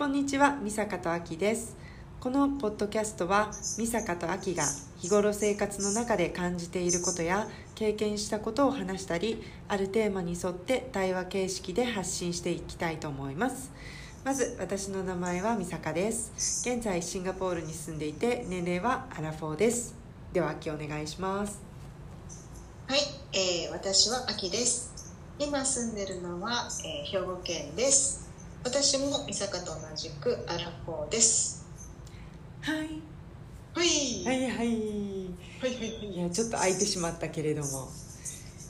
こんにちは、美坂とあきです。このポッドキャストは、美坂とあきが日頃生活の中で感じていることや経験したことを話したり、あるテーマに沿って対話形式で発信していきたいと思います。まず、私の名前は美坂です。現在、シンガポールに住んでいて、年齢はアラフォーです。では、あきお願いします。はい、えー、私はあきです。今住んでるのは、えー、兵庫県です。私も三坂と同じくアラフォーです。はい。はい、はいはい。はい、はい、いや、ちょっと空いてしまったけれども。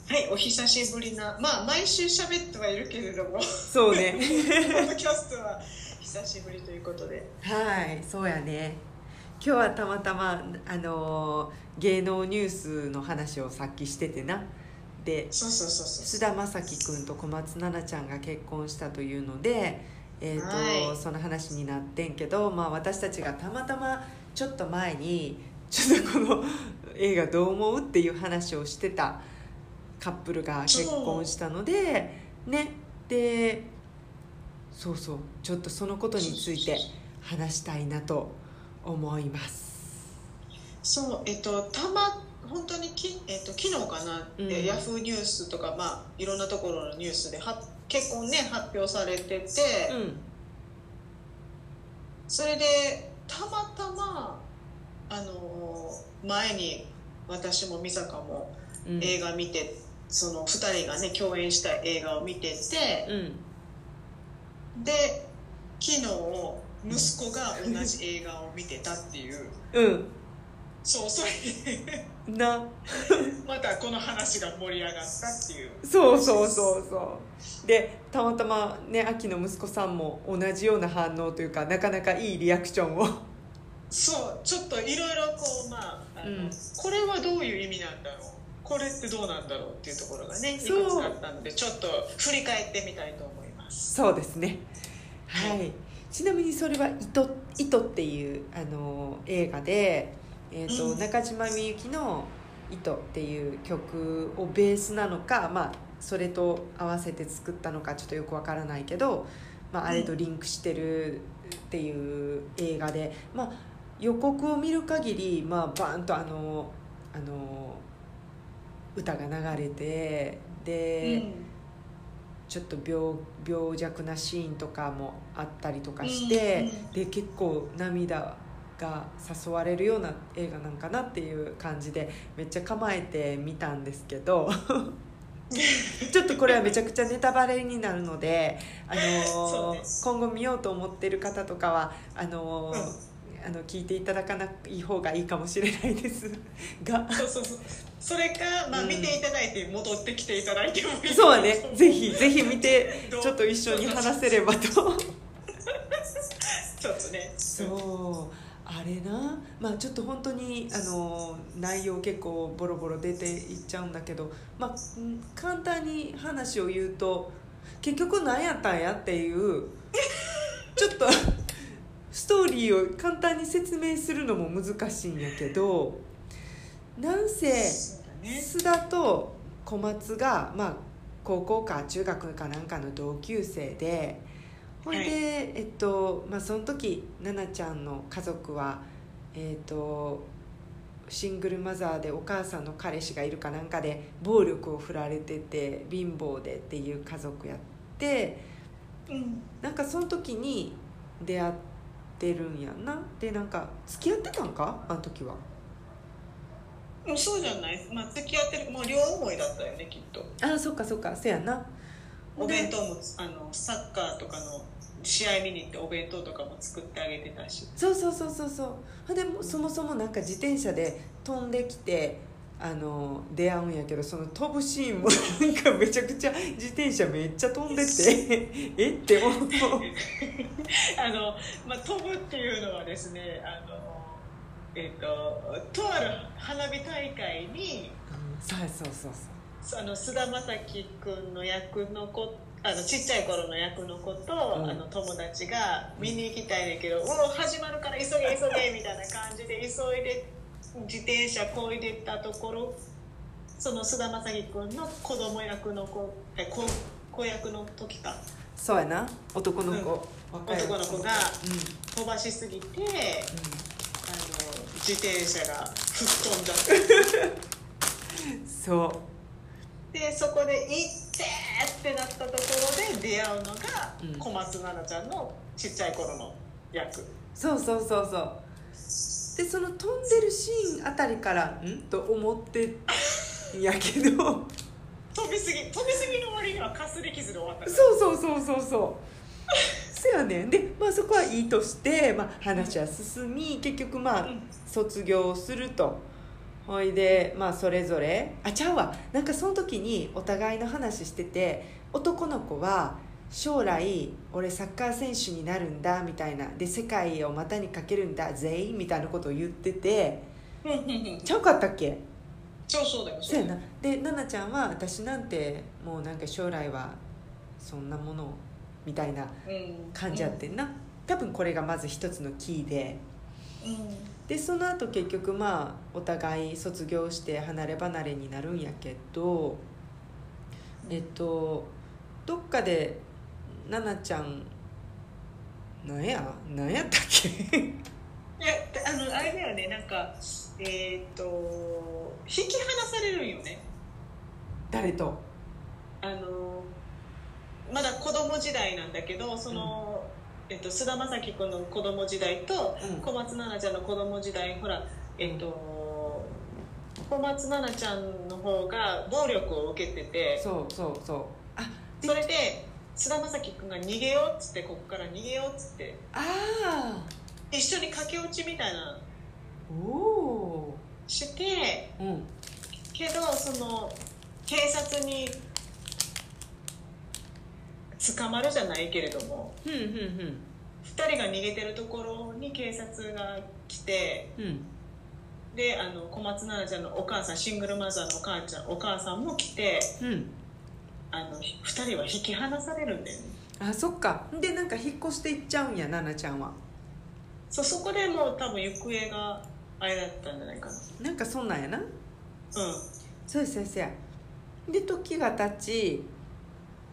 はい、お久しぶりな、まあ毎週喋ってはいるけれども、そうね。ポッドキャストは久しぶりということで。はい、そうやね。今日はたまたまあの芸能ニュースの話をさっきしててな。で、そうそうそうそう。菅田将暉君と小松菜奈ちゃんが結婚したというので、えーとはいその話になってんけど、まあ、私たちがたまたまちょっと前にちょっとこの映画どう思うっていう話をしてたカップルが結婚したのでねでそうそうちょっとそのことについて話したいなと思います。そう、えっと、たま、本当にき、えっと、昨日かな、うん。えヤフーニュースとか、まあ、いろんなところのニュースで、は、結婚ね、発表されてて。うん。それでたまたまあの前に私も美坂もうん。映画見て、その2人がね共演した映画を見ててうん。で昨日息子が同じ映画を見てたっていう。うん。そうそれでな。またこの話が盛り上がったっていう。そうそうそうそう。でたまたまね秋の息子さんも同じような反応というかなかなかいいリアクションを。そうちょっといろいろこうまあうん。これはどういう意味なんだろう。これってどうなんだろうっていうところがねいくつそうかあったのでちょっと振り返ってみたいと思います。そうですね。はい。ちなみにそれは「糸」糸っていうあの映画で、えーとうん。中島みゆきの「糸」っていう曲をベースなのか、まあ、それと合わせて作ったのかちょっとよくわからないけど、まあ、あれとリンクしてるっていう映画で、まあ、予告を見る限り、まあ、バーンとあのあの歌が流れてで。ちょっと病病弱なシーンとかもあったりとかして、うん。で結構涙が誘われるような映画なんかなっていう感じでめっちゃ構えてみたんですけど ちょっとこれはめちゃくちゃネタバレになるので、あのそうね今後見ようと思ってる方とかはあの、うん。あの聞いていただかない方がいいかもしれないです。が。そうそうそう。それか、まあ、うん。見ていただいて戻ってきていただいてもいい。そうはね。ぜひぜひ見て ちょっと一緒に話せればと。ちょっとねそうあれな。まあちょっと本当にあの内容結構ボロボロ出ていっちゃうんだけど。まあうん簡単に話を言うと結局何やったんやっていう ちょっとストーリーを簡単に説明するのも難しいんやけどなんせ須田と小松が、まあ、高校か中学かなんかの同級生でほいで、はい。えっとまあ、その時奈々ちゃんの家族は、えっと、シングルマザーでお母さんの彼氏がいるかなんかで暴力を振られてて貧乏でっていう家族やってうん。なんかその時に出会ってるんやんな。でなんか付き合ってたんか？あの時は。もうそうじゃない、まあ、付き合ってるもう両思いだったよねきっと。あそっかそっか。せやな。お弁当もあのサッカーとかの試合見に行ってお弁当とかも作ってあげてたし。そうそうそうそうそう。でもそもそもなんか自転車で飛んできてあの出会うんやけどその飛ぶシーンもなんかめちゃくちゃ自転車めっちゃ飛んでて え？って思う。あの、まあ、飛ぶっていうのはですねあのえっ、ととある花火大会にそうそうそうそう。あの菅田将暉君の役の子あのちっちゃい頃の役の子と、うん。あの友達が見に行きたいねんけど「うお始まるから急げ急げ」みたいな感じで急いで自転車こいでったところその菅田将暉君の子供役の子え子子役の時か。そうやな。男の子、うん。男の子がう飛ばしすぎてん、うん。あの自転車が吹っ飛んじゃってそう。でそこで「行って!」ってなったところで出会うのがうん。小松菜奈ちゃんのちっちゃい頃の役。そうそうそうそう。でその飛んでるシーンあたりからん？と思ってんやけど。飛びすぎ飛びすぎの割にはかすり傷で終わったそうそうそうそうそう。そやねん。で、まあ、そこはいいとして、まあ、話は進み結局まあうん。卒業するとほいでまあそれぞれ。あちゃうわ。なんかその時にお互いの話してて男の子は将来俺サッカー選手になるんだみたいな。で世界を股にかけるんだぜいみたいなことを言ってて。うん。うんうんちゃうかったっけ？そうそうだよ。そうやな。で奈々ちゃんは私なんてもうなんか将来はそんなものみたいなうん。感じやってんな、多分これがまず一つのキーで。うんでその後結局まあお互い卒業して離れ離れになるんやけどえっとどっかで奈々ちゃんなんや？なんやったっけ？いやあのあれだよね。なんかえっ、と引き離されるんよね。誰と？あのまだ子供時代なんだけどその、えっと菅田将暉君の子供時代とうん。小松菜奈ちゃんの子供時代ほらえっと小松菜奈ちゃんの方が暴力を受けてて。そうそうそう。あでそれで菅田将暉君が逃げようっつってここから逃げようっつって。あ一緒に駆け落ちみたいな。おおしてーうん。けどその警察に捕まるじゃないけれどもふんふん2人が逃げてるところに警察が来てうん。であの小松菜奈ちゃんのお母さんシングルマザーのお母ちゃんお母さんも来てうん。あの2人は引き離されるんだよね。あそっか。でなんか引っ越していっちゃうんや奈々ちゃんは。そうそこでもう多分行方があれだったんじゃないかな。なんかそんなんやな。うそうやそうやそうや。で時が経ち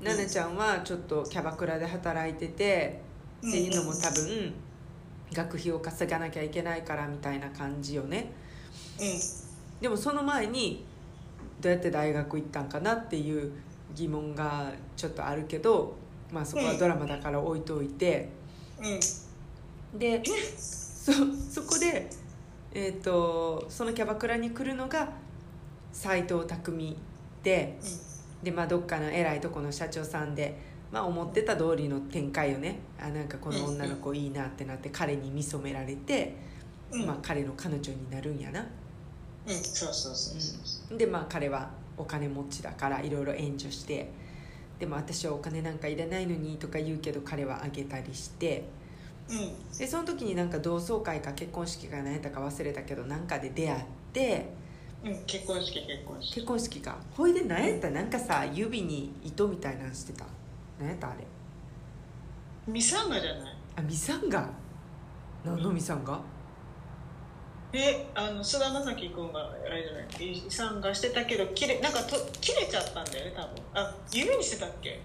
奈々ちゃんはちょっとキャバクラで働いてて、ん。っていうのも多分学費を稼がなきゃいけないからみたいな感じよね。うん。でもその前にどうやって大学行ったんかなっていう疑問がちょっとあるけどまあそこはドラマだから置いといて、うん。で そそこで、えー、とそのキャバクラに来るのが斎藤匠でで、まあ、どっかの偉いとこの社長さんで、まあ、思ってた通りの展開よね。あなんかこの女の子いいなってなって彼に見初められて、うん。まあ、彼の彼女になるんやな。うんそうそうそうそうでまあ彼はお金持ちだからいろいろ援助してでも私はお金なんかいらないのにとか言うけど彼はあげたりしてうん。でその時になんか同窓会か結婚式か何やったか忘れたけどなんかで出会ってうん結婚式結婚式。結婚式か。ほいで何やった？なんかさ指に糸みたいなんしてた。何やったあれ？ミサンガじゃない？あミサンガ？何のミサンガ？えあの菅田将暉君があれじゃない？遺産がしてたけど切れなんかと切れちゃったんだよね多分。あ指にしてたっけ？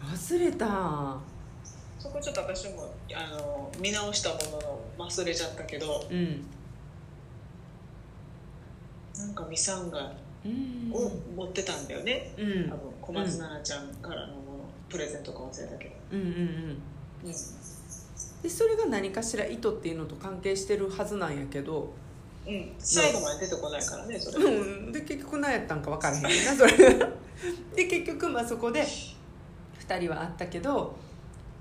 忘れた。そこちょっと私もあの見直したものの忘れちゃったけど。うんなんかミサンガうん。を持ってたんだよね、うん。多分小松菜奈ちゃんからのもの、プレゼントか忘れたけど、うんうんうん。うん、でそれが何かしら糸っていうのと関係してるはずなんやけど。うん、最後まで出てこないからねそれ、うん、で結局何やったんか分からへんなそれ。で結局まあそこで2人は会ったけど、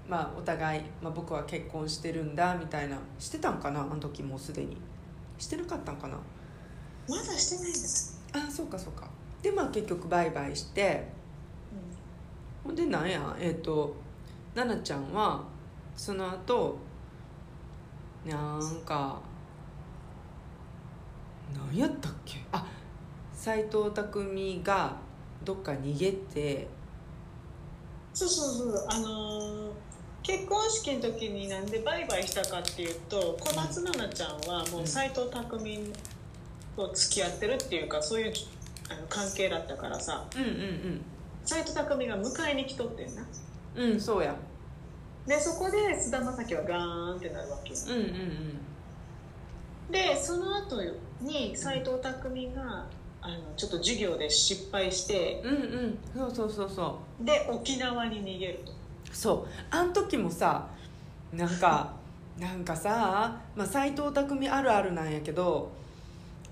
まあ、お互い、まあ、僕は結婚してるんだみたいな。してたんかなあの時もうすでに。してなかったんかなまだしてないんだあそうかそうか。でまあ結局バイバイして。ほんでなんやえっ、と奈々ちゃんはその後なんか何やったっけ？あ斎藤工がどっか逃げて。そうそうそう。あのー結婚式の時になんでバイバイしたかっていうと小松菜奈ちゃんはもう斎藤工と付き合ってるっていうかそういうあの関係だったからさ。うんうん斎藤工が迎えに来とってんな。うんうんそうや。でそこで菅田将暉はガーンってなるわけよ。うんうんうん。でその後に斎藤工があのちょっと授業で失敗してうんうん。そうそうそうそで沖縄に逃げると。うそう。あん時もさなんかなんかさ、まあ、斎藤工あるあるなんやけど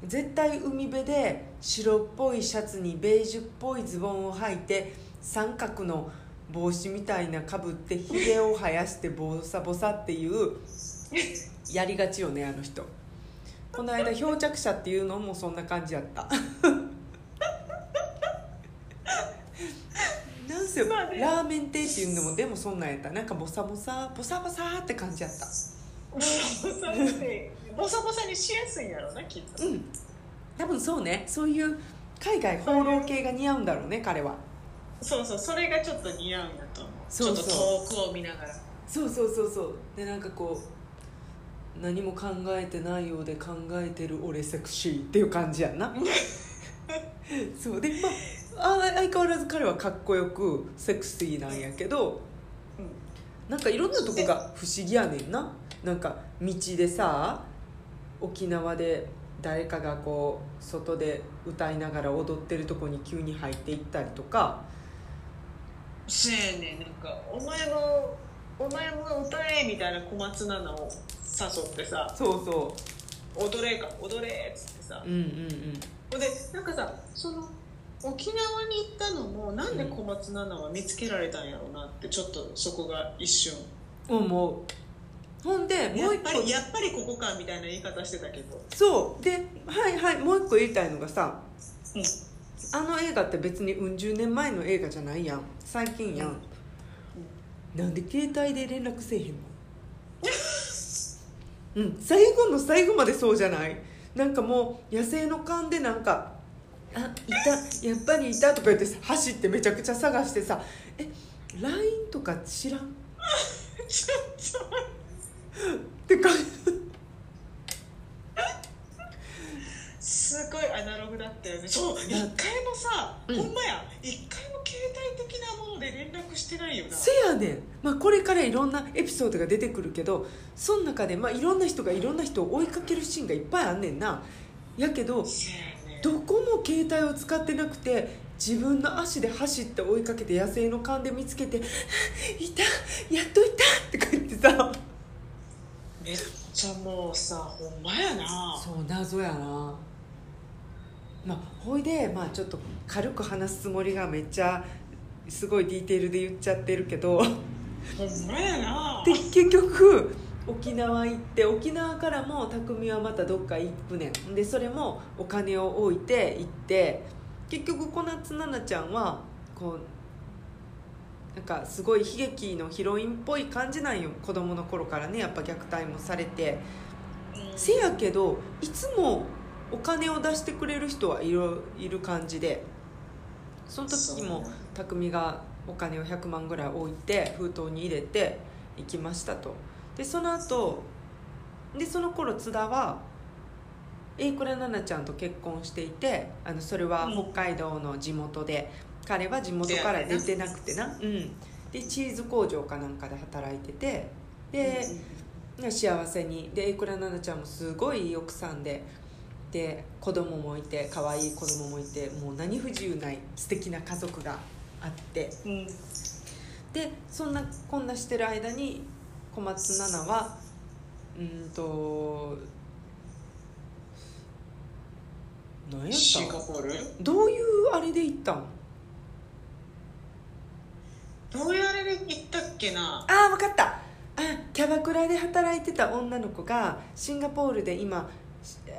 絶対海辺で白っぽいシャツにベージュっぽいズボンを履いて三角の帽子みたいなかぶってひげを生やしてボサボサっていうやりがちよねあの人。この間漂着者っていうのもそんな感じやった。なんせまあねラーメン亭っていうのもでもそんなんやった。なんかボサボサボサボサって感じやったボサボサにしやすいんやろなきっと。うん。多分そうね。そういう海外放浪系が似合うんだろうね彼は。そうそう。それがちょっと似合うんだと思う。そうそう。ちょっと遠くを見ながら。そうそうそうそう。でなんかこう何も考えてないようで考えてる俺セクシーっていう感じやんな。そう。でまああ相変わらず彼はかっこよくセクシーなんやけどうん。なんかいろんなとこが不思議やねんな。なんか道でさ沖縄で誰かがこう外で歌いながら踊ってるとこに急に入っていったりとか。せやねんなんかお前もお前も歌えみたいな小松菜奈を誘ってさ。そうそ踊れか踊れっつってさ。ううんうん。でなんかさその沖縄に行ったのもなんで小松菜奈は見つけられたんやろうなってちょっとそこが一瞬。うん思うほんでもう一個やっぱりここかみたいな言い方してたけど。そう。ではいはいもう一個言いたいのがさうん。あの映画って別にうん十年前の映画じゃないやん。最近やん、なんで携帯で連絡せえへんの？うん最後の最後までそうじゃない？なんかもう野生の勘でなんか「あいたやっぱりいた」とか言ってさ走ってめちゃくちゃ探してさ「え LINE とか知らん? 」ちょっとってかすごいアナログだったよね。そう。一回もさ、うん。ほんまや。一回も携帯的なもので連絡してないよな。せやねん、まあ、これからいろんなエピソードが出てくるけどその中で、まあ、いろんな人がいろんな人を追いかけるシーンがいっぱいあんねんな。やけどどこも携帯を使ってなくて自分の足で走って追いかけて野生の勘で見つけて「いた？やっといた!」とか言ってさめっちゃもうさほんまやな。そう謎やな。まあほいで、まあ、ちょっと軽く話すつもりがめっちゃすごいディテールで言っちゃってるけどほんまやな。で結局沖縄行って沖縄からも匠はまたどっか行くねん。でそれもお金を置いて行って結局小夏菜奈ちゃんはこうなんかすごい悲劇のヒロインっぽい感じなんよ子供の頃からねやっぱ虐待もされて。うんせやけどいつもお金を出してくれる人はいるいる感じで。その時も匠がお金を100万ぐらい置いて封筒に入れて行きましたと。でその後でその頃津田は榮倉奈々ちゃんと結婚していてあのそれはうん。北海道の地元で、彼は地元から出てなくてな、うん、でチーズ工場かなんかで働いてて。で、幸せに。で榮倉奈々ちゃんもすごいいい奥さんで。で子供もいて可愛い子供もいてもう何不自由ない素敵な家族があって。うん。でそんなこんなしてる間に小松菜奈はうんと何やったどういうあれで行ったん？どういうあれで行ったっけな？ああ分かった。あキャバクラで働いてた女の子がシンガポールで今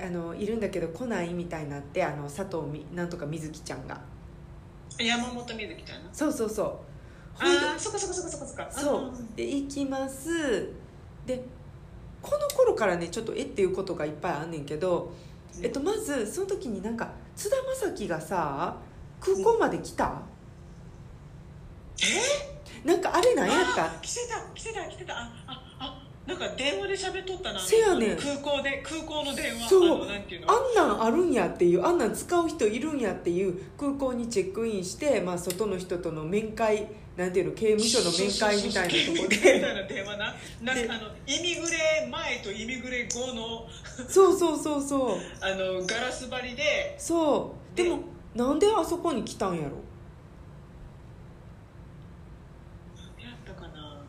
あのいるんだけど来ないみたいになってあの佐藤みなんとか瑞希ちゃんが。山本美月ちゃんなそうそうそう。ああそっかそっかそそそう。で行きます。でこの頃からねちょっとえっていうことがいっぱいあんねんけど、えっと、まずその時になんか津田将暉がさ空港まで来た、え？なんかあれ何やった？あ来てた来てた来てた。あああなんか電話で喋っとったな。せやねん。空港で空港の電話。そう。あのなんていうの？あんなんあるんやっていうあんなん使う人いるんやっていう空港にチェックインして、まあ、外の人との面会なんていうの？刑務所の面会みたいなとこみたいでな電話な。なんでかあのイミグレ前とイミグレ後のそうそうそうそう。あのガラス張りで。そう。ででもなんであそこに来たんやろやったかな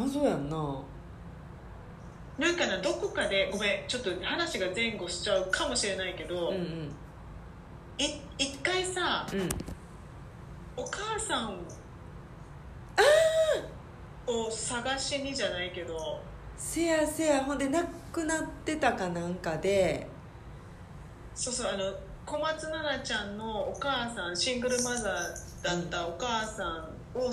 謎やんな。なんかなどこかでごめんちょっと話が前後しちゃうかもしれないけど、うんうん。い一回さうん。お母さんを探しにじゃないけどせやせやほんで亡くなってたかなんかで。そうそうあの小松菜奈ちゃんのお母さんシングルマザーだったお母さんを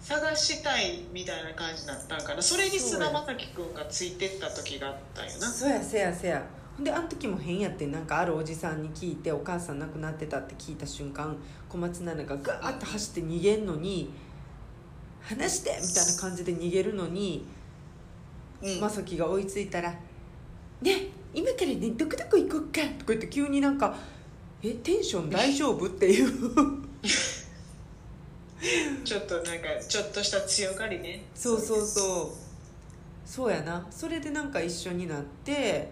探したいみたいな感じだったんかなそれに菅田将暉君がついてった時があったんよなそうやせやせやほんであの時も変やってなんかあるおじさんに聞いてお母さん亡くなってたって聞いた瞬間小松菜奈がガーッと走って逃げんのに「話して!」みたいな感じで逃げるのにうん正樹が追いついたら「ね今からねどこどこ行こっか」とか言って急になんか「えテンション大丈夫?」っていう ちょっとなんかちょっとした強がりね。そうそうそう。そうやな。それでなんか一緒になって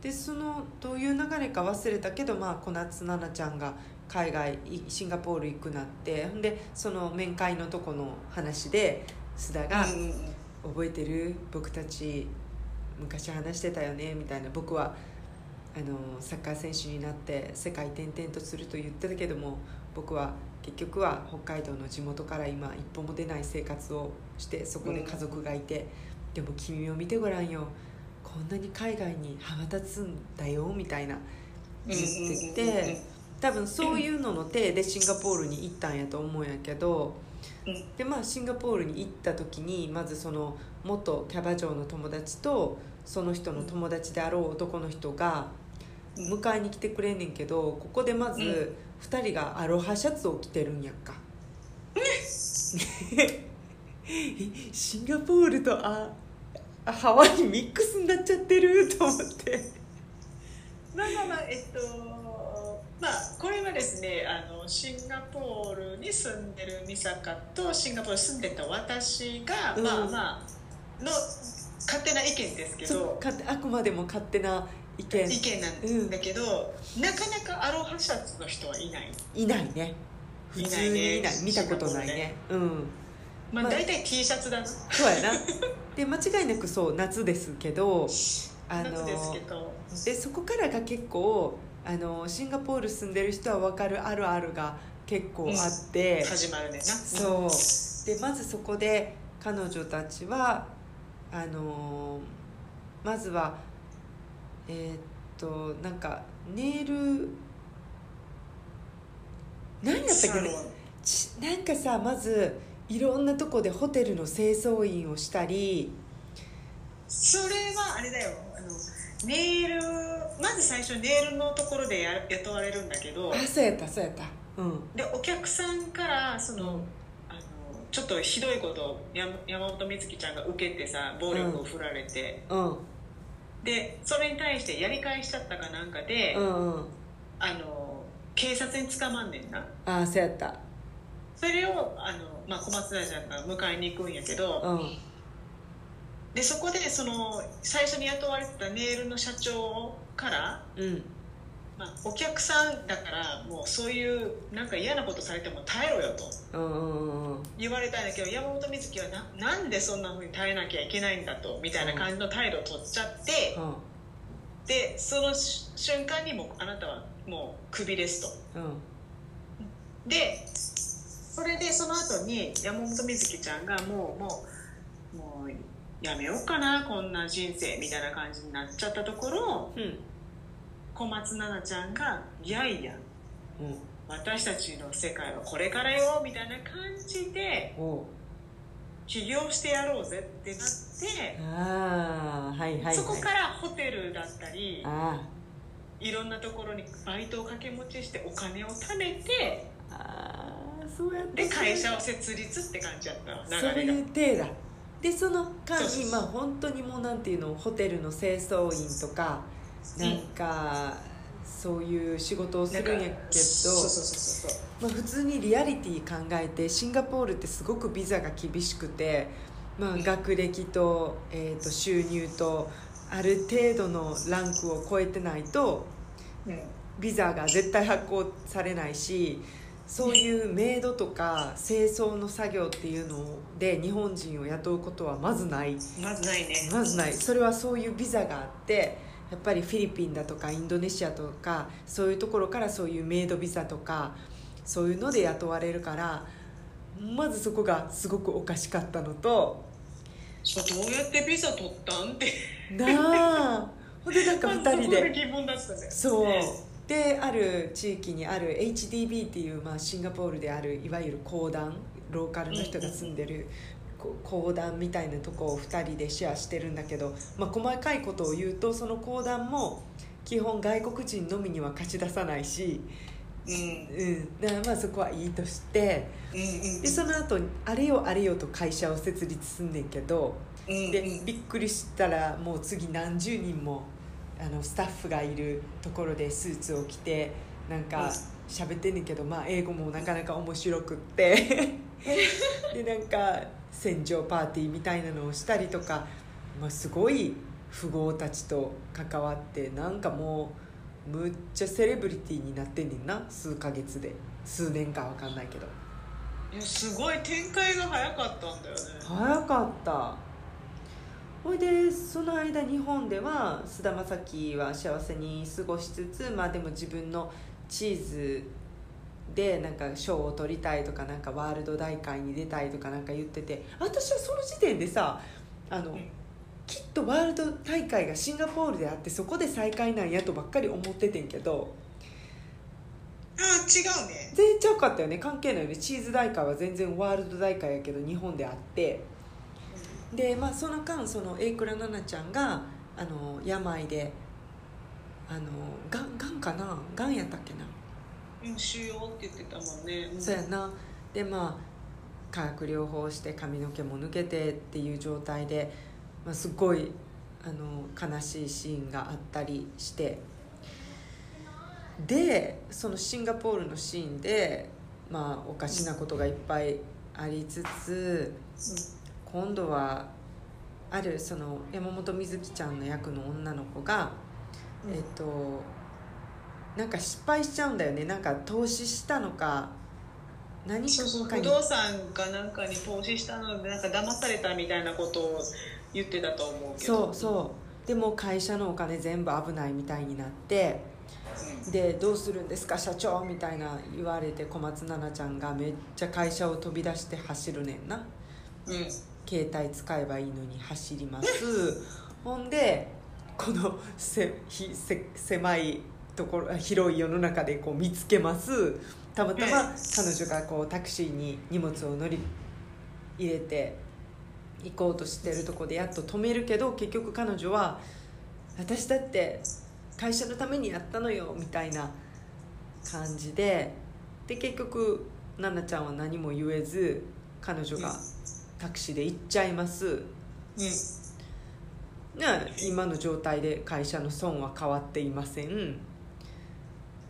でそのどういう流れか忘れたけど、まあ、小夏菜奈ちゃんが海外いシンガポール行くなってほんでその面会のとこの話で須田がうんうんうん「覚えてる？僕たち昔話してたよね」みたいな。僕はあのサッカー選手になって世界転々とすると言ってたけども僕は結局は北海道の地元から今一歩も出ない生活をしてそこで家族がいて、でも君を見てごらんよ。こんなに海外に羽ばたつんだよみたいな言ってうんうんうんうんて多分そういうのの体でシンガポールに行ったんやと思うんやけどうん。でまあシンガポールに行った時にまずその元キャバ嬢の友達とその人の友達であろう男の人がうん。迎えに来てくれんねんけどここでまうん。ず2人がアロハシャツを着てるんやんか。え シンガポールとああハワイミックスになっちゃってると思って。まあまあまあえっとまあこれはですねあのシンガポールに住んでる美坂とシンガポールに住んでた私が、うん。まあまあの勝手な意見ですけど。かあくまでも勝手な意見。意見なんだけど、なかなかアロハシャツの人はいない、いないね。普通にいない。ね。見たことないね。うん。まあ、まあ大体 T シャツだな。そうやな。で間違いなくそう夏ですけどあの夏ですけど。でそこからが結構あのシンガポール住んでる人は分かるあるあるが結構あって、始まるねんな。そう。でまずそこで彼女たちはあのまずはえーっとなんかネイル何やったっけねなんかさまずいろんなとこでホテルの清掃員をしたり。それはあれだよ。あのネイルまず最初ネイルのところでや雇われるんだけど。あそうやったそうやった。うん。でお客さんからその,、あのちょっとひどいことをや山本美月ちゃんが受けてさ暴力を振られて、うんでそれに対してやり返しちゃったかなんかで、うんうん。あの警察に捕まんねんな。ああそうやった。それをあの、まあ、小松菜ちゃんが迎えに行くんやけど、うん。でそこでその最初に雇われてたネイルの社長から、うんまあ、お客さんだからもうそういうなんか嫌なことされても耐えろよと言われたんだけど山本美月はななんでそんなふうに耐えなきゃいけないんだとみたいな感じの態度を取っちゃって、でそのし瞬間にもうあなたはもうクビですと。うんうん。でそれでその後に山本美月ちゃんがもうもうもうやめようかなこんな人生みたいな感じになっちゃったところうん小松菜奈ちゃんが「いやいやうん私たちの世界はこれからよ」みたいな感じで起業してやろうぜってなって、ああはいはいはい。そこからホテルだったりあいろんなところにバイトを掛け持ちしてお金を貯めてそうやったで会社を設立って感じやったそういう体だでその間にまあ本当にもうなんていうのホテルの清掃員とかなんかそういう仕事をするんやけどまあ、普通にリアリティ考えてシンガポールってすごくビザが厳しくて、まあ、学歴と,、えー、と収入とある程度のランクを超えてないとうん。ビザが絶対発行されないしそういうメイドとか清掃の作業っていうので日本人を雇うことはまずない。まずないね。まずない。それはそういうビザがあってやっぱりフィリピンだとかインドネシアとかそういうところからそういうメイドビザとかそういうので雇われるからまずそこがすごくおかしかったのとそうどうやってビザ取ったんって。なあ。ほんでなんか2人で。そう。である地域にある HDB っていう、まあ、シンガポールであるいわゆる公団ローカルの人が住んでるこ公団みたいなとこを2人でシェアしてるんだけど、まあ、細かいことを言うとその公団も基本外国人のみには貸し出さないし、うんうん、だからまあそこはいいとしてうんうんでその後あれよあれよと会社を設立すんねんけどうんでびっくりしたらもう次何十人もあのスタッフがいるところでスーツを着てなんか喋ってんねんけど、まあ、英語もなかなか面白くって。でなんか戦場パーティーみたいなのをしたりとか、まあ、すごい富豪たちと関わってなんかもうむっちゃセレブリティになってんねんな数ヶ月で。数年か分かんないけど。いやすごい展開が早かったんだよね。早かった。ほいでその間日本では菅田将暉は幸せに過ごしつつまあでも自分のチーズでなんか賞を取りたいとかなんかワールド大会に出たいとかなんか言ってて私はその時点でさあの、うん。きっとワールド大会がシンガポールであってそこで再開なんやとばっかり思っててんけどあ違うね。全然ちゃうかったよね。関係ないよね。チーズ大会は全然ワールド大会やけど日本であって。で、まあ、その間その榮倉奈々ちゃんがあの病であのがんがんかな？がんやったっけな、うん腫瘍って言ってたもんね。ん。そうやな。でまあ化学療法して髪の毛も抜けてっていう状態で、まあ、すごいあの悲しいシーンがあったりして。でそのシンガポールのシーンで、まあ、おかしなことがいっぱいありつつ今度はあるその山本美月ちゃんの役の女の子が、うん。えっとなんか失敗しちゃうんだよね。なんか投資したのか何そうそう不動産かなんかに投資したのでなんか騙されたみたいなことを言ってたと思うけど。そうそう。でも会社のお金全部危ないみたいになってうん。でどうするんですか社長みたいな言われて小松菜奈ちゃんがめっちゃ会社を飛び出して走るねんな。うん。携帯使えばいいのに走ります。ほんでこのせひせ狭いところ広い世の中でこう見つけます。たまたま彼女がこうタクシーに荷物を乗り入れて行こうとしてるとこでやっと止めるけど結局彼女は「私だって会社のためにやったのよ」みたいな感じでで結局奈々ちゃんは何も言えず彼女がタクシーで行っちゃいます。うん。ね、今の状態で会社の損は変わっていません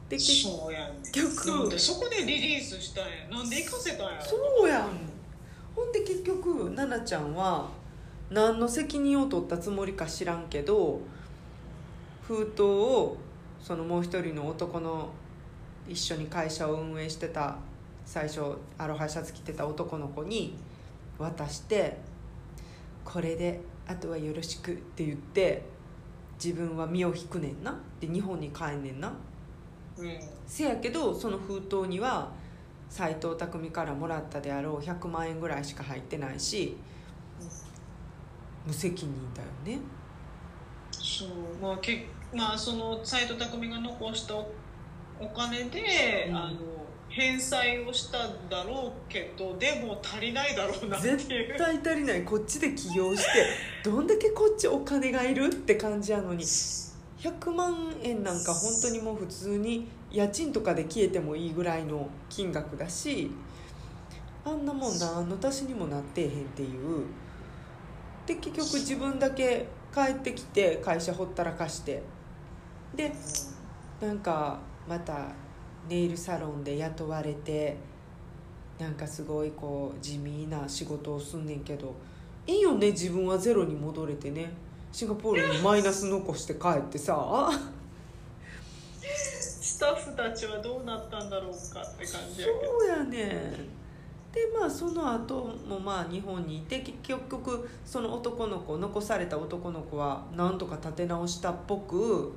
で結そうやん。局そこでリリースしたんや。なんで行かせたんやろ。そうやん。ほんで結局奈々ちゃんは何の責任を取ったつもりか知らんけど封筒をそのもう一人の男の一緒に会社を運営してた最初アロハシャツ着てた男の子に渡して「これであとはよろしく」って言って自分は身を引くねんな。で日本に帰んねんな。うんせやけどその封筒には斎藤工からもらったであろう100万円ぐらいしか入ってないし無責任だよね。そう。まあけまあその斎藤工が残したおお金で、うん。あの返済をしただろうけどでも足りないだろうなっていう。絶対足りない。こっちで起業してどんだけこっちお金がいるって感じやのに 100万円なんか本当にもう普通に家賃とかで消えてもいいぐらいの金額だしあんなもん何の足しにもなってへんっていう。で結局自分だけ帰ってきて会社ほったらかして。でなんかまたネイルサロンで雇われてなんかすごいこう地味な仕事をすんねんけどいいよね自分はゼロに戻れてね。シンガポールにマイナス残して帰ってさ。スタッフたちはどうなったんだろうかって感じやけど。そうやね。んでまあその後もまあ日本にいて結局その男の子残された男の子はなんとか立て直したっぽく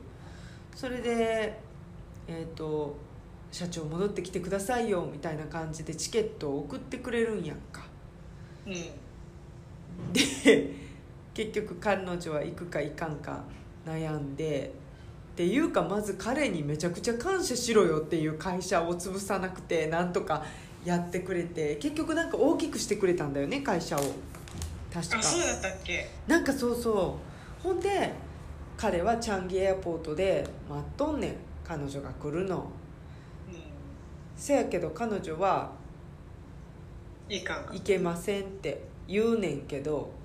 それでえっ、と社長戻ってきてくださいよみたいな感じでチケットを送ってくれるんやんか。うん。で結局彼女は行くか行かんか悩んでっていうかまず彼にめちゃくちゃ感謝しろよっていう会社を潰さなくてなんとかやってくれて結局なんか大きくしてくれたんだよね会社を。確か。あそうだったっけ？なんかそうそう。ほんで彼はチャンギエアポートで待っとんねん彼女が来るの。うせやけど彼女はんいけませんって言うねんけど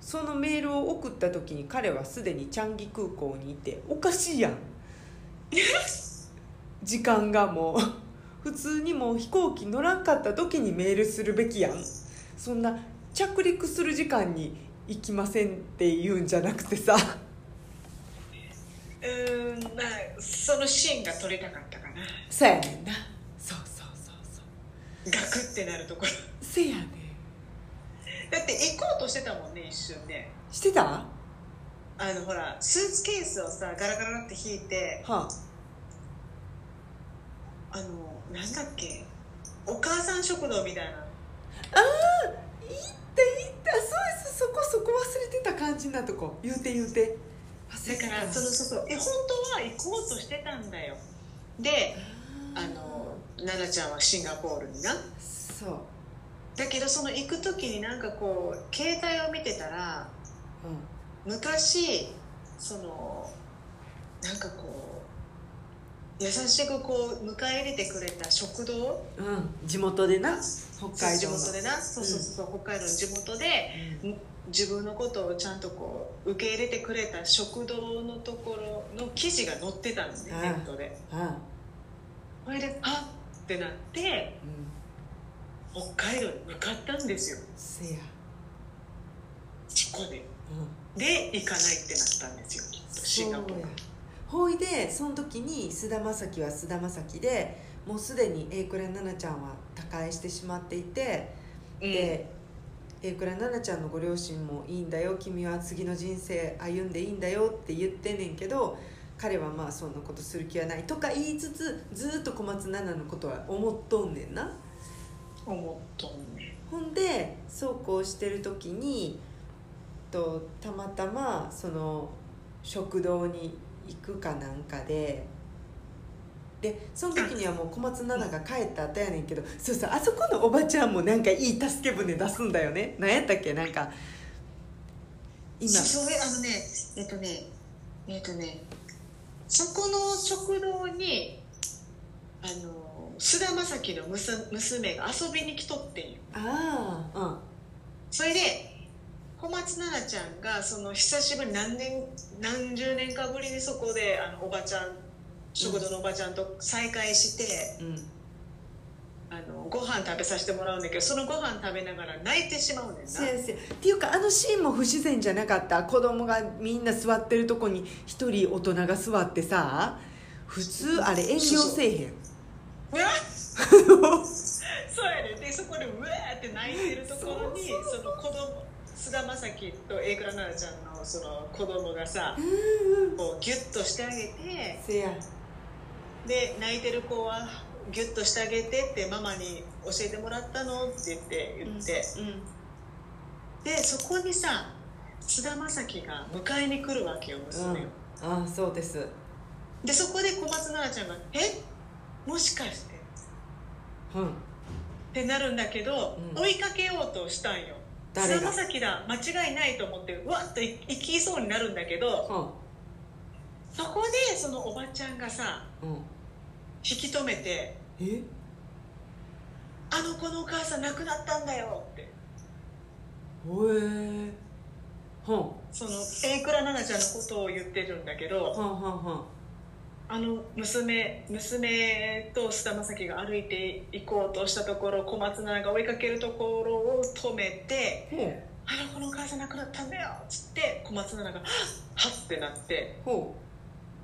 そのメールを送った時に彼はすでにチャンギ空港にいておかしいやん。時間がもう。普通にもう飛行機乗らんかった時にメールするべきやん。そんな着陸する時間に行きませんって言うんじゃなくてさ。うーんまあそのシーンが撮りたかったかな。そうやねんな。そうそうそうそう。ガクってなるところ。せやねんだって行こうとしてたもんね一瞬ね。してた？はあのほらスーツケースをさガラガラって引いてあ。あのなんだっけ？お母さん食堂みたいな。ああ行った行った。そうです。そこそこ忘れてた感じなとこ。言うて言うて。忘れてた。だからそのそうそう。え本当は行こうとしてたんだよ。であの奈々ちゃんはシンガポールにな。そうだけどその行く時になんかこう携帯を見てたらう昔そのなんかこう優しくこう迎え入れてくれた食堂？ん、うん、地元でな北海地道の。元でな。そうそうそうそう、北海道の地元でうん。自分のことをちゃんとこう受け入れてくれた食堂のところの記事が載ってたんですねネットで。あそれであっってなってうん北海道に向かったんですよ。せや。事故で。うん。で行かないってなったんですよ。きっとシンガポール。ほいでその時に菅田将暉は菅田将暉でもうすでに榮倉奈々ちゃんは他界してしまっていて、で榮倉奈々ちゃんのご両親もいいんだよ君は次の人生歩んでいいんだよって言ってんねんけど彼はまあそんなことする気はないとか言いつつずっと小松菜奈のことは思っとんねんな。うん思ったほんでそうこうしてる時にとたまたまその食堂に行くかなんかででその時にはもう小松菜奈が帰った後やねんけどそうそうあそこのおばちゃんもなんかいい助け舟出すんだよね。何やったっけ？なんか今。そそれあのねえっとねえっとねそこの食堂にあの菅田将暉の娘娘が遊びに来とってんよ。ああそれで小松菜奈ちゃんがその久しぶり何年何十年かぶりにそこであのおばちゃん食堂のおばちゃんと再会して、うんうん。あのご飯食べさせてもらうんだけどそのご飯食べながら泣いてしまうねんな。先生。っていうかあのシーンも不自然じゃなかった？子供がみんな座ってるとこに一人大人が座ってさ普通あれ遠慮せえへん そうやね。でそこでうわーって泣いてるところにその子供菅田将暉と榮倉奈々ちゃんのその子供がさうんうん。こうギュッとしてあげて。せや。で泣いてる子はギュッとしてあげてってママに教えてもらったのって言って言って、うんでそこにさ菅田将暉が迎えに来るわけよ娘を、ああそうです。でそこで小松菜奈ちゃんが「え？もしかして?」うん。ってなるんだけど、うん。追いかけようとしたんよ。菅田将暉だ。間違いないと思ってうわっと行きそうになるんだけどそこでそのおばちゃんがさうん。うん引き止めてえ「あの子のお母さん亡くなったんだよ」って。おえほん。その榮倉奈々ちゃんのことを言ってるんだけどはんはんはんあの娘娘と菅田将暉が歩いて行こうとしたところ小松菜奈が追いかけるところを止めてほう「あの子のお母さん亡くなったんだよ」っつって小松菜奈が「はっ」ってなってほ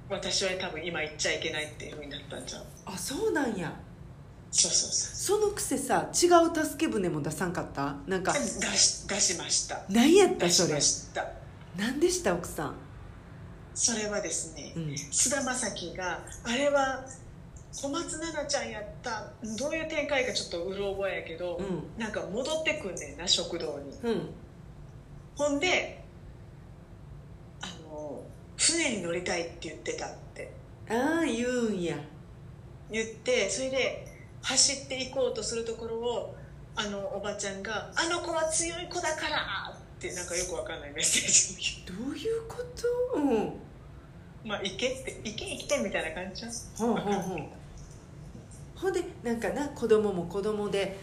私は多分今行っちゃいけないっていうふうになったんじゃん。うあそうなんや。そうそうそそのくせさ違う助け舟も出さんかった？なんか。う出し出しました。何やった出しそれました。何でした奥さん？それはですねうん。菅田将暉があれは小松菜奈ちゃんやったどういう展開かちょっとうろ覚えやけど、うん。なんか戻ってくんねんな食堂に。うん。ほんであの船に乗りたいって言ってたって。ああ言うんや。言ってそれで走っていこうとするところをあのおばちゃんが「あの子は強い子だから!」ってなんかよくわかんないメッセージをどういうこと？うんまあ行けって行け行けみたいな感じじゃんほうほうほうほんでなんかな子供も子供で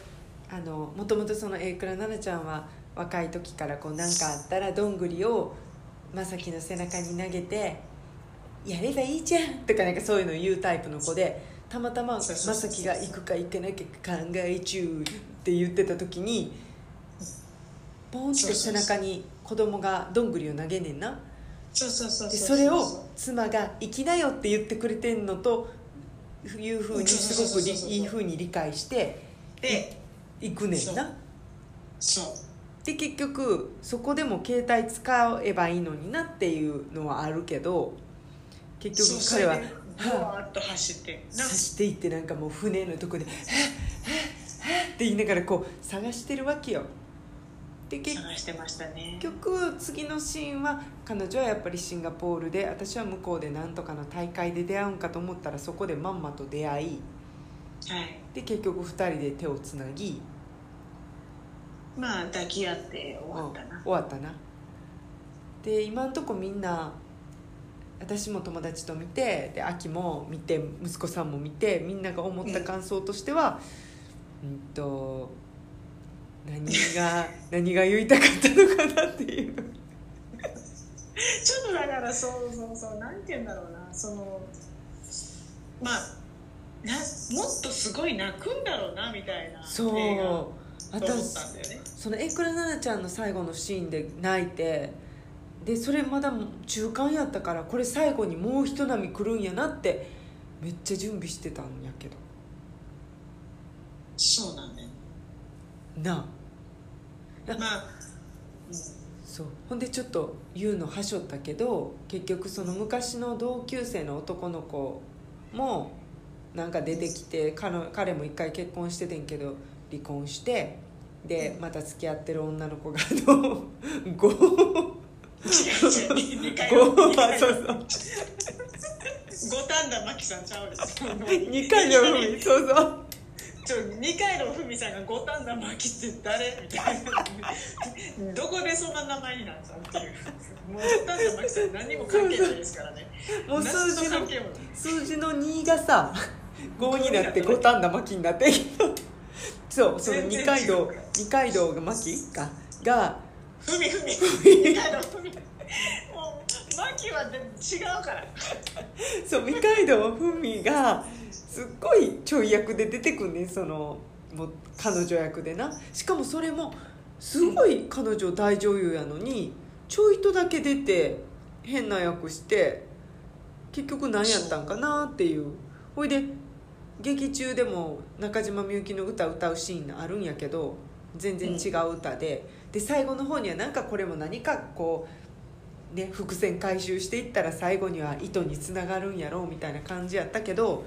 あのもともとその榮倉奈々ちゃんは若い時からこう何かあったらどんぐりを正樹の背中に投げて「やればいいじゃん」とかなんかそういうのを言うタイプの子でたまたま正樹が行くか行かなきゃ考え中って言ってた時にポンって背中に子供がどんぐりを投げねんな。そうそうそうでう。それを妻が「行きなよ」って言ってくれてんのというふうにすごくいいふうに理解してで行くねんな。そう。で結局そこでも携帯使えばいいのになっていうのはあるけど結局彼はそれでブワーッと走ってな。走っていってなんかもう船のとこで「はっはっはっ」って言いながらこう探してるわけよで結探してましたね。局次のシーンは彼女はやっぱりシンガポールで私は向こうでなんとかの大会で出会うんかと思ったらそこでまんまと出会いはい。で結局2人で手をつなぎ。まあ抱き合って終わったな、うん終わったな。で今んとこみんな私も友達と見てで秋も見て息子さんも見てみんなが思った感想としては、うん、と何が何が言いたかったのかなっていう。ちょっとだからそうそうそうなんて言うんだろうなそのまあなもっとすごい泣くんだろうなみたいなそう。私んだよね。そのエクラ奈々ちゃんの最後のシーンで泣いてでそれまだ中間やったからこれ最後にもう一波来るんやなってめっちゃ準備してたんやけど。そうなんだよなあ。まあ、そう。ほんでちょっと言うのはしょったけど結局その昔の同級生の男の子もなんか出てきて彼彼も一回結婚しててんけど離婚してでまた付き合ってる女の子があのゴうん、違う違う2回ゴのはそうそう。五反田真紀さんちゃうで。す二回の海そうそうちょ二階堂ふみさんが五反田真紀って誰？みたいな。どこでそんな名前になったっていう。もう五反田真紀さん何にも関係ないですからね。もう数字の数字の2がさ 5になって五反田巻きになってそうその二階堂二階堂が巻きか。がふみふみ。二階堂ふみ。もう真紀はで違うから。そう二階堂ふみがすっごいちょい役で出てくんねそのもう彼女役でな。しかもそれもすごい彼女大女優やのにちょいとだけ出て変な役して結局何やったんかなっていう。ほいで劇中でも中島みゆきの歌歌うシーンあるんやけど全然違う歌で、で最後の方にはなんかこれも何かこうね伏線回収していったら最後には糸につながるんやろうみたいな感じやったけど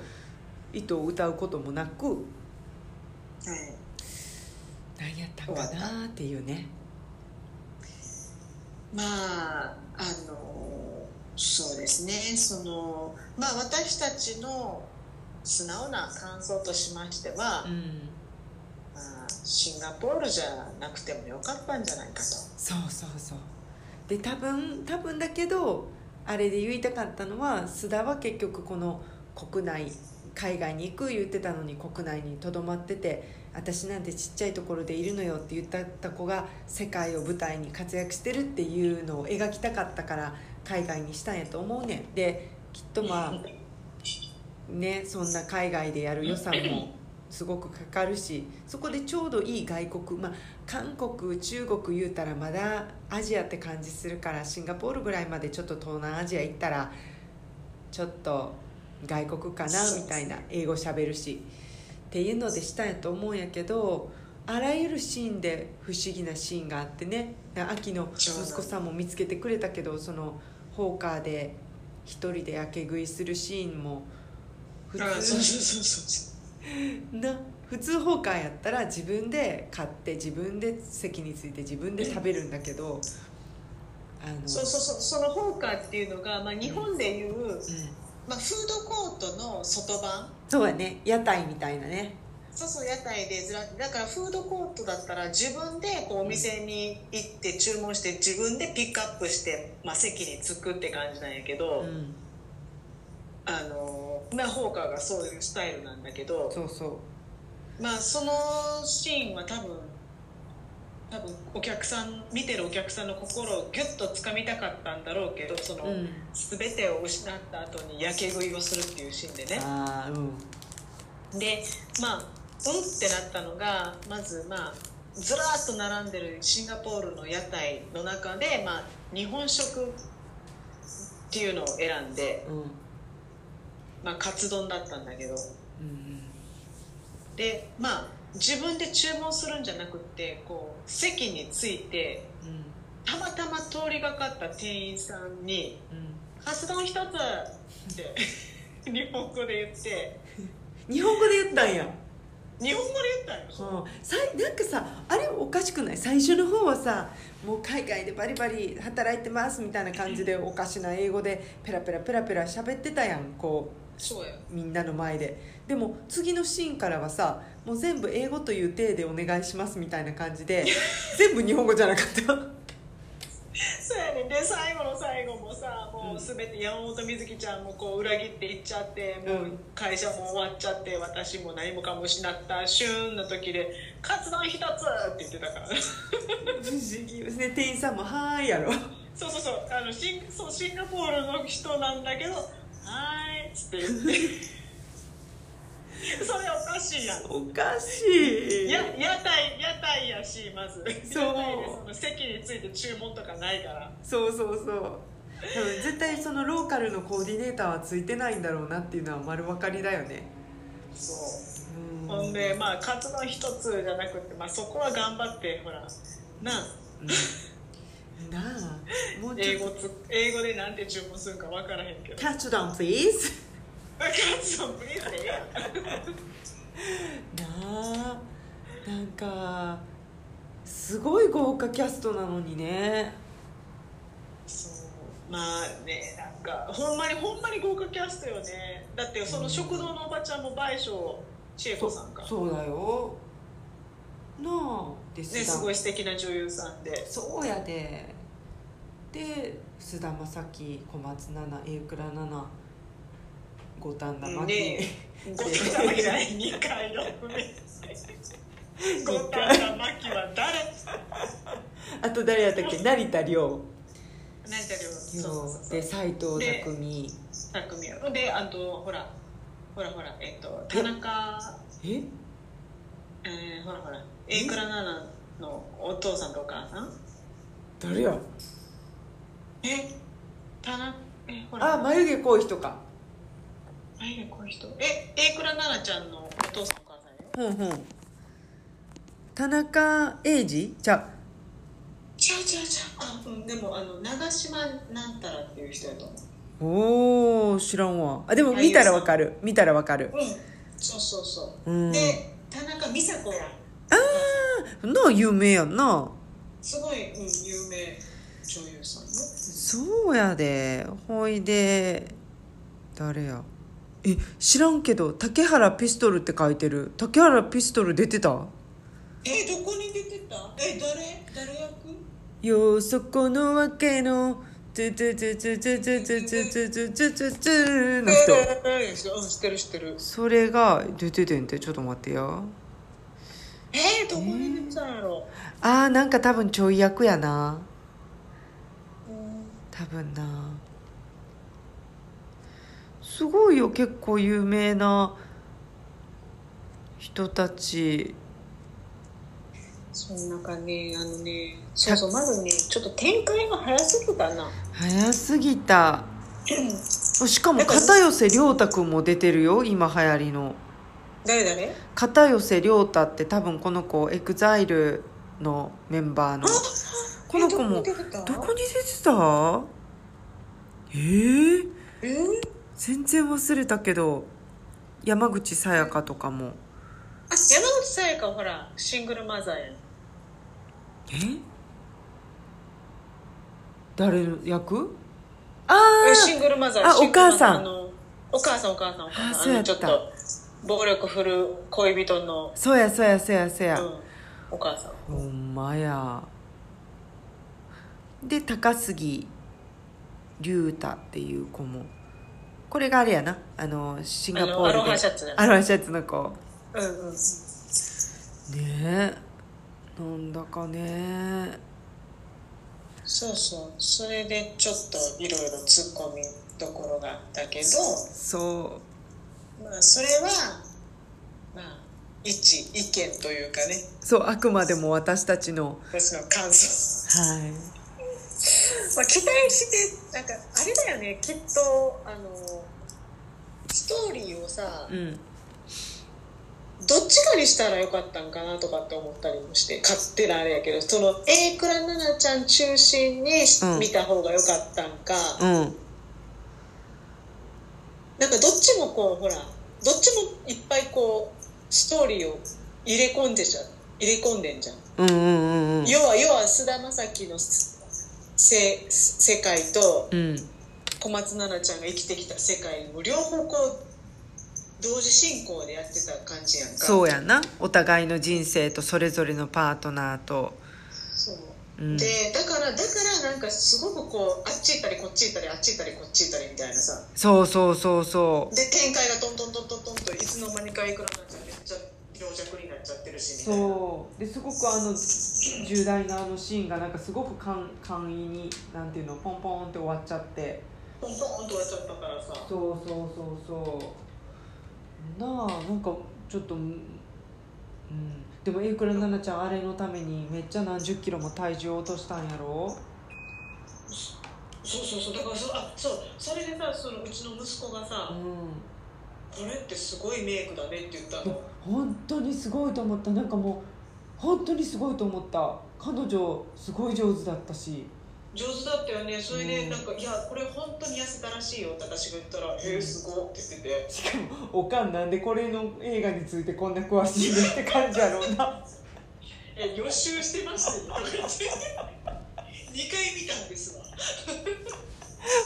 糸を歌うこともなくはい。何やったんかなっていうね。まああのそうですね。そのまあ私たちの素直な感想としましては、うん。まあ、シンガポールじゃなくてもよかったんじゃないかと。そうそうそう。で多分多分だけどあれで言いたかったのは須田は結局この国内海外に行く言ってたのに国内にとどまってて私なんてちっちゃいところでいるのよって言った子が世界を舞台に活躍してるっていうのを描きたかったから海外にしたんやと思うねん。できっとまあねそんな海外でやる予算もすごくかかるしそこでちょうどいい外国まあ韓国中国言うたらまだアジアって感じするからシンガポールぐらいまでちょっと東南アジア行ったらちょっと外国かなみたいな英語しゃべるしっていうのでしたんやと思うんやけどあらゆるシーンで不思議なシーンがあってね。秋の息子さんも見つけてくれたけどそのホーカーで一人でやけ食いするシーンも普通普通ホーカーやったら自分で買って自分で席について自分で食べるんだけどあのそうそうそう。そのホーカーっていうのが、まあ、日本でいう、うんまあ、フードコートの外版。そうやね。屋台みたいなね。そうそう屋台でずらだからフードコートだったら自分でこうお店に行って注文して自分でピックアップして、まあ、席に着くって感じなんやけど、うん。あのまあホーカーがそういうスタイルなんだけどそうそう。まあそのシーンは多分多分お客さん見てるお客さんの心をギュッとつかみたかったんだろうけどその、うん。全てを失った後にやけ食いをするっていうシーンでね。うん。でまあうんってなったのがまずまあずらーっと並んでるシンガポールの屋台の中で、まあ、日本食っていうのを選んで、うん。まあ、カツ丼だったんだけど。うん。でまあ自分で注文するんじゃなくってこう席に着いてうんたまたま通りがかった店員さんにうん「カツ丼一つ!」って 日本語で言って。日本語で言ったんや。日本語で言ったよ。うん。さいなんかさあれおかしくない？最初の方はさもう海外でバリバリ働いてますみたいな感じでおかしな英語でペラペラペラペラ喋ってたやんこうみんなの前で。でも次のシーンからはさもう全部英語という体でお願いしますみたいな感じで 全部日本語じゃなかった？そうやねん。で最後の最後もさもう全て山本美月ちゃんもこう裏切っていっちゃってもううん会社も終わっちゃって私も何もかも失った旬の時で「カツ丼一つ!」って言ってたから。不思議ですね。店員さんも「はーい」やろ。そうそうそう。あのシンそうシンガポールの人なんだけど「はーい」っつって言ってそれおかしいやん。おかしい。や屋台屋台やしまず。そう。屋台でその席について注文とかないから。そうそうそう。多分絶対そのローカルのコーディネーターはついてないんだろうなっていうのは丸分かりだよね。そう。うん。ほんでまあカツ丼一つじゃなくて、まあ、そこは頑張ってほらなあ。うんなあもう英語つ英語でなんて注文するか分からへんけど「キャッチダウン please. カツ丼プリーズでええやん」なあなんかすごい豪華キャストなのにね。そう。まあねなんかほんまにほんまに豪華キャストよね。だってその食堂のおばちゃんも倍賞千恵子さんか、ね、そうだよなあですすごい素敵な女優さんで。そうやで。で菅田将暉小松菜奈榮倉奈々五反田真ね希五反田真希じゃない2回の上五反田真希は誰？あと誰やったっけ？成田凌。成田凌。で斎藤で匠匠よであとほらほらほらえっと田中え？えー、ほらほら。榮倉奈々のお父さんとお母さん？誰や？え田中えほら。あ眉毛濃い人か。何この人？え榮倉奈々ちゃんのお父さんお母さんよふんふん。田中英二？じゃ違う違う違う。あうんでもあの長島なんたらっていう人やと思う。おお知らんわ。あでも見たらわかる。見たらわかる。うん。そうそうそう、うん。で田中美佐子やあなあ有名やんな。すごい、うん、有名女優さんよ。そうやで。ほいで誰や。え知らんけど竹原ピストルって書いてる。竹原ピストル出てた？えどこに出てた？え誰？誰役？よそこのわけのツゥツゥツゥツゥツゥツゥツゥツゥツゥツゥツゥツゥツゥの人、知ってる知ってるそれが出ててんてちょっと待ってよえー、どこに出てたんやろ、あーなんか多分ちょい役やなうん多分なすごいよ結構有名な人たちそんなかねあのね。そうそうまずねちょっと展開が早すぎたな。早すぎた。しかも片寄涼太君も出てるよ今流行りの。誰誰？片寄涼太って多分この子 EXILE のメンバーの。この子もえどこに出てた？えー、えー？全然忘れたけど山口紗弥加とかも。あ山口紗弥加はほらシングルマザーやんえ？誰の役？あえあシングルマザーあお母さん。お母さんお母さんお母あさそうやった。ちょっと暴力振る恋人の、そうやそうやそうやそうや、うん、お母さん。ほんまや。で高杉龍太っていう子も。これがあれやな。あのシンガポールで。あのアロハシャツアロハシャツの子。うんうん。ねえなんだかね。そうそう。それでちょっといろいろ突っ込みどころがあったけどそまあそれはまあ一意見というかね。うそうあくまでも私たちの私の感想。はい。まあ期待してなんかあれだよね。きっとあのストーリーをさうんどっちかにしたらよかったんかなとかって思ったりもして勝手なあれやけどその A 倉奈々ちゃん中心にうん見た方がよかったんか、うん。なんかどっちもこうほらどっちもいっぱいこうストーリーを入れ込んでじゃん入れ込んでんじゃん、うんうんうんうん。要は要は菅田将暉のせ世界とうん。小松菜奈ちゃんが生きてきた世界も両方こう同時進行でやってた感じやんか。そうやな。お互いの人生とそれぞれのパートナーと。そう。うん。でだからだからなんかすごくこうあっち行ったりこっち行ったりあっち行ったりこっち行ったりみたいなさ。そうそうそうそで展開がトントントントントンといつの間にかいくらになっちゃうめっちゃ病弱になっちゃってるしそう。ですごくあの重大なあのシーンがなんかすごく簡簡易になんていうのポンポンって終わっちゃって。ポンポンと終わっちゃったからさ。そうそうそうそうなあなんかちょっとうんでも榮倉奈々ちゃんあれのためにめっちゃ何十キロも体重を落としたんやろ？そうそうそうだからそあそうそれでさそのうちの息子がさう「これってすごいメイクだね」って言ったの。本当にすごいと思った。なんかもう本当にすごいと思った。彼女すごい上手だったし上手だったよね。それうん。でなんか「いやこれ本当に痩せたらしいよ」って私が言ったら「へえすごっ」って言ってて。しかもおかんなんでこれの映画についてこんな詳しいねって感じやろうな「え予習してましたよ」とか言って。2回見たんですわ。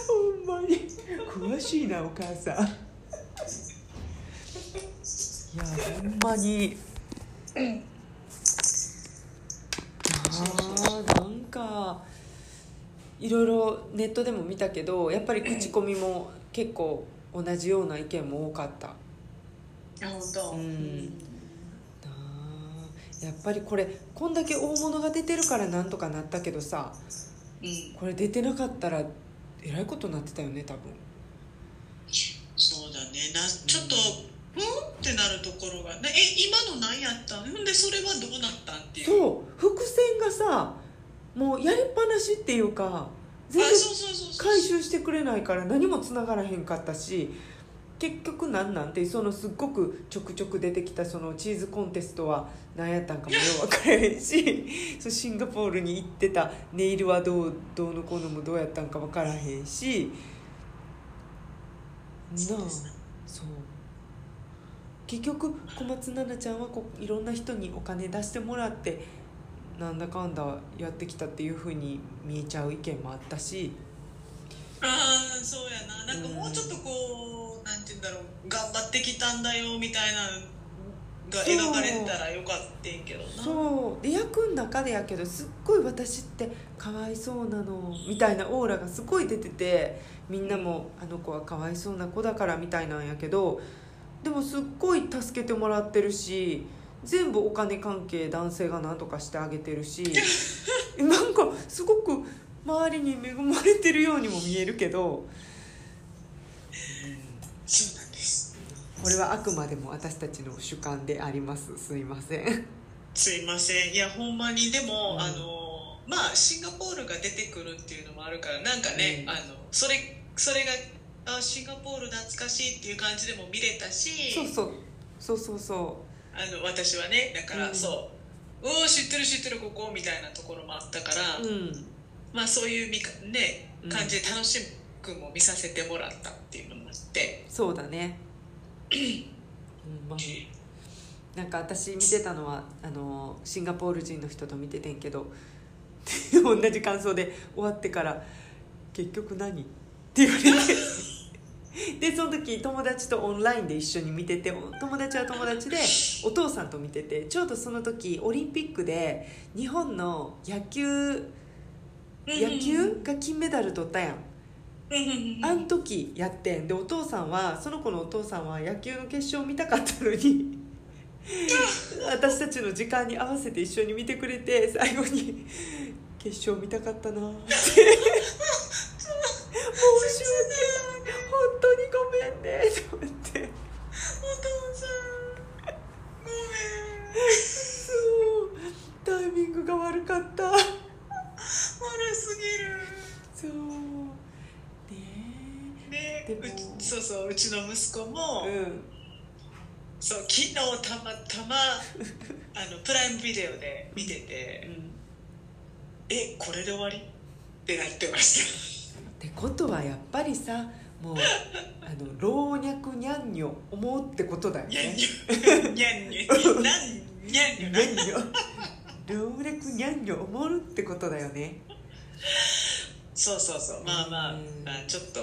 ほんまに。詳しいなお母さん。いやほんまにあーなんかいろいろネットでも見たけどやっぱり口コミも結構同じような意見も多かった。あ本当。うん。やっぱりこれこんだけ大物が出てるからなんとかなったけどさうん。これ出てなかったらえらいことになってたよね多分。そうだね。なちょっとうん。ってなるところがねえ今の何やった？んでそれはどうなったんっていう。そう。伏線がさもうやりっぱなしっていうか全然回収してくれないから何も繋がらへんかったし結局なんなん？てそのすっごくちょくちょく出てきたそのチーズコンテストは何やったんかもよう分からへんし そうシンガポールに行ってたネイルはどうどうのこうのもどうやったんか分からへんし。なあそう。結局小松菜奈ちゃんはこういろんな人にお金出してもらってなんだかんだやってきたっていうふうに見えちゃう意見もあったし。ああそうやな。なんかもうちょっとこう、なんて言うんだろう。頑張ってきたんだよみたいなのが描かれてたらよかったんけどな。そう。で役の中でやけどすっごい私ってかわいそうなのみたいなオーラがすごい出ててみんなもあの子はかわいそうな子だからみたいなんやけどでもすっごい助けてもらってるし全部お金関係男性が何とかしてあげてるし なんかすごく周りに恵まれてるようにも見えるけどそうなん。ですこれはあくまでも私たちの主観であります。すいません。すいません。いやほんまにでも、うん。あのまあシンガポールが出てくるっていうのもあるからなんかね、うん。あのそれそれがあシンガポール懐かしいっていう感じでも見れたしそうそう。そうそうそあの私はねだから、うん。そう「おお知ってる知ってるここ」みたいなところもあったから、ううん。まあそういう見かねうん。感じで楽しくも見させてもらったっていうのもあって、そうだね。うんまあなんか私見てたのはあのシンガポール人の人と見ててんけど 同じ感想で終わってから「結局何?」って言われてでその時友達とオンラインで一緒に見てて友達は友達でお父さんと見ててちょうどその時オリンピックで日本の野球野球が金メダル取ったやん。あん時やってん。でお父さんはその子のお父さんは野球の決勝見たかったのに 私たちの時間に合わせて一緒に見てくれて最後に「決勝見たかったな」って。申し訳ない本当にごめんねと思って。お父さんごそうタイミングが悪かった。めん悪すぎる。そう。ね。ねでもうちそうそううちの息子も、えうん。そう昨日たまたま あのプライムビデオで見ててうん「えこれで終わり?」ってなってましってことはやっぱりさもうあの老若にゃんにょ思うってことだよたにゃんねにょにゃんにょなんにゃんにょなにゃんにょ老若にゃんにょ思うってことだよねそうそうそうまあまあ、うんまあちょっと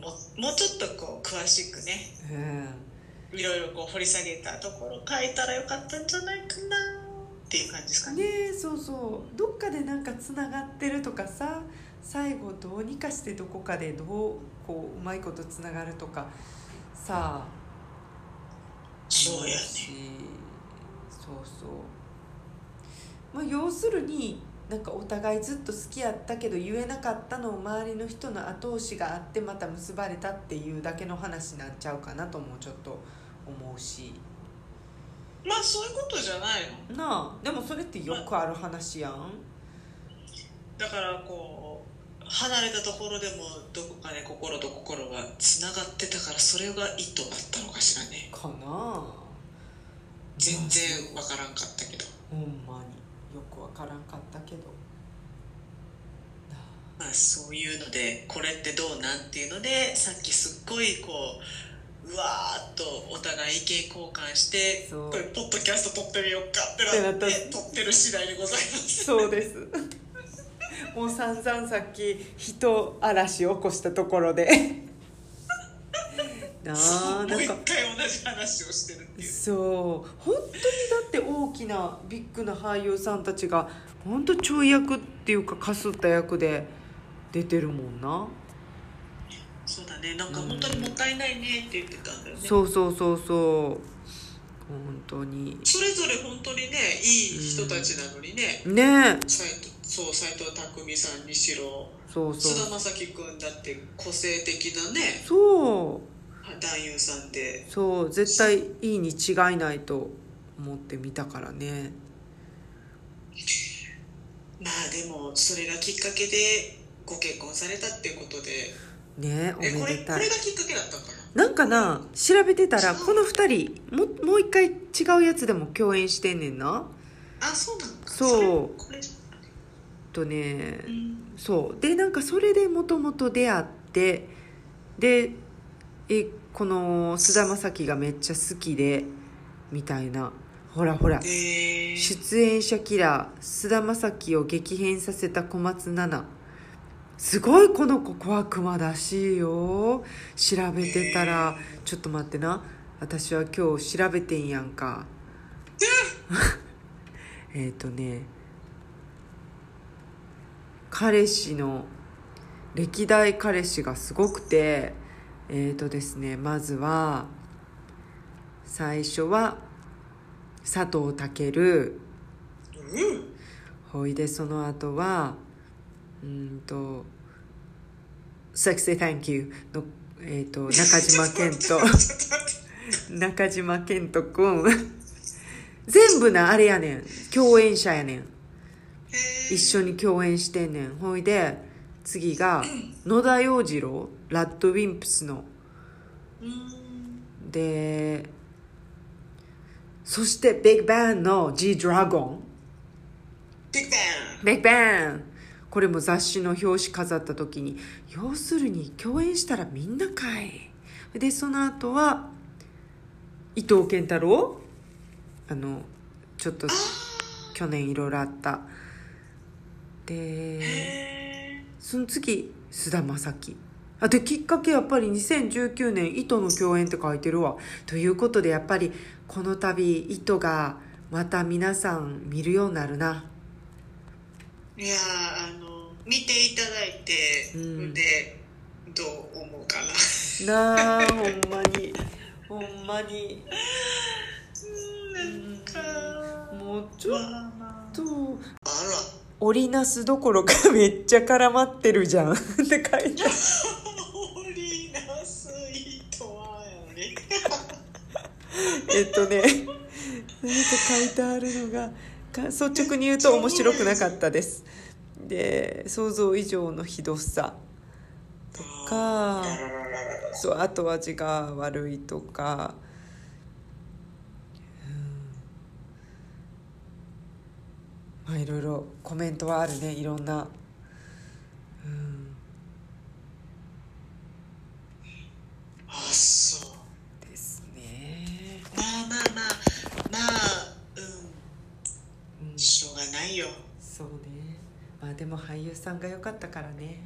ももうちょっとこう詳しくねうんいろいろこう掘り下げたところ書いたらよかったんじゃないかなっていう感じですかねねそうそうどっかでなんかつながってるとかさ最後どうにかしてどこかでどうこううまいことつながるとかさあそうやね。しそうそう。まあ要するになんかお互いずっと好きやったけど言えなかったのを周りの人の後押しがあってまた結ばれたっていうだけの話になっちゃうかなともちょっと思うし。まあそういうことじゃないの。なあでもそれってよくある話やん。だからこう離れたところでもどこかで心と心がつながってたからそれが意図だったのかしらね。かな全然わからんかったけど。ほんまによくわからんかったけど。まあそういうのでこれってどうなんっていうのでさっきすっごいこううわーっとお互い意見交換してこれポッドキャスト撮ってみようかってなって撮ってる次第でございます。そうですもう散々さっき人嵐を起こしたところで。なあもうん一なか。回同じ話をしてるっていう。そう。本当にだって大きなビッグな俳優さんたちが本当ちょい役っていうかかすった役で出てるもんな。そうだね。なんか本当にもったいないねって言ってたんだよね。そうそうそうそう。本当に。それぞれ本当にねいい人たちなのにね。ね。え斎藤そう斎藤工さんにしろ。そうそう。菅田将暉君だって個性的なね。そう。男優さんで。そう絶対いいに違いないと思って見たからね。まあでもそれがきっかけでご結婚されたっていうことで。ねおめえこれこでたいれがきっかけだったのかな？なんかな調べてたらこの2人ももう一回違うやつでも共演してんねんな。あそうなのか。そう。れこれとねうん。そう。でなんかそれでもともと出会ってでえこの菅田将暉がめっちゃ好きでみたいな。ほらほら。えー、出演者キラー菅田将暉を激変させた小松菜奈。すごいこの子小悪魔らしいよ。調べてたらちょっと待ってな。私は今日調べてんやんか。えっ とね彼氏の歴代彼氏がすごくてえっ、とですねまずは最初は佐藤健うん。ほいでその後はうんと「Sexy Thank You の」えっ、と中島健人。中島健人くん全部なあれやねん。共演者やねん一緒に共演してんねん。ほいで次が野田洋次郎ラッドウィンプスの。でそしてビッグバンの G ドラゴンビッグバンビッグバンこれも雑誌の表紙飾った時に要するに共演したらみんなかい。でその後は伊藤健太郎？あのちょっと去年いろいろあったでへその次菅田将暉。あできっかけやっぱり2019年糸の共演って書いてるわ。ということでやっぱりこの度糸がまた皆さん見るようになるな。ーいやーあの見ていただいて、うん。でどう思うかな。なあほんまに。ほんまに。なんか。もうちょっと。あ織りなすどころかめっちゃ絡まってるじゃん。って書いてある。ら織りなす糸はやね。えっとね何か書いてあるのがか率直に言うと面白くなかったです。で想像以上のひどさ。とかそう後味が悪いとか、うん、まあいろいろコメントはあるねいろんな、うん、あそう。ですね、まあまあまあまあうん。うん、しょうがないよ。そうね。まあでも俳優さんが良かったからね。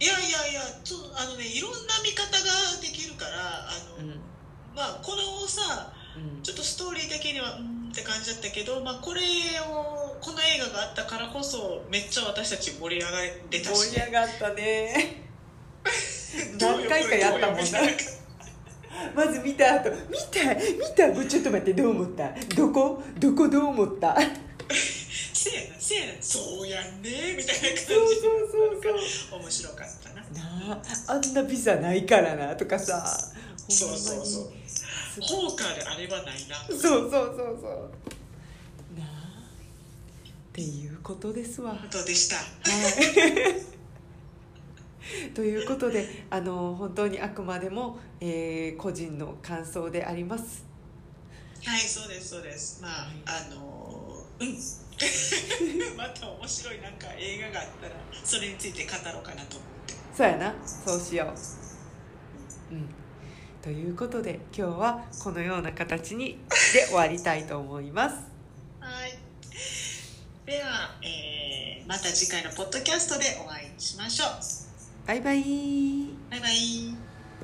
いやいやいやちょあのねいろんな見方ができるからあの、うん。まあこのさうん。ちょっとストーリー的にはうんって感じだったけど、まあ、これをこの映画があったからこそめっちゃ私たち盛り上がれたし、盛り上がったね。何回かやったもんな。まず見た後見た見たちょっと待ってどう思った？どこ？どこどう思った？せやなせやな。そうやんねみたいな感じ。そうそうそう面白かったな。なああんなビザないからなとかさ。そうそうそうほんまにホーカーであればないな。そうそうそうそう。なあ。っていうことですわ。どうでした。はい。ということであの本当にあくまでも、えー個人の感想であります。はいそうですそうです。まあ、はい。あのうん。また面白いなんか映画があったらそれについて語ろうかなと思って。そうやな。そうしよう。うんということで今日はこのような形にで終わりたいと思います。はい。では、えーまた次回のポッドキャストでお会いしましょう。バイバイ。バイバイ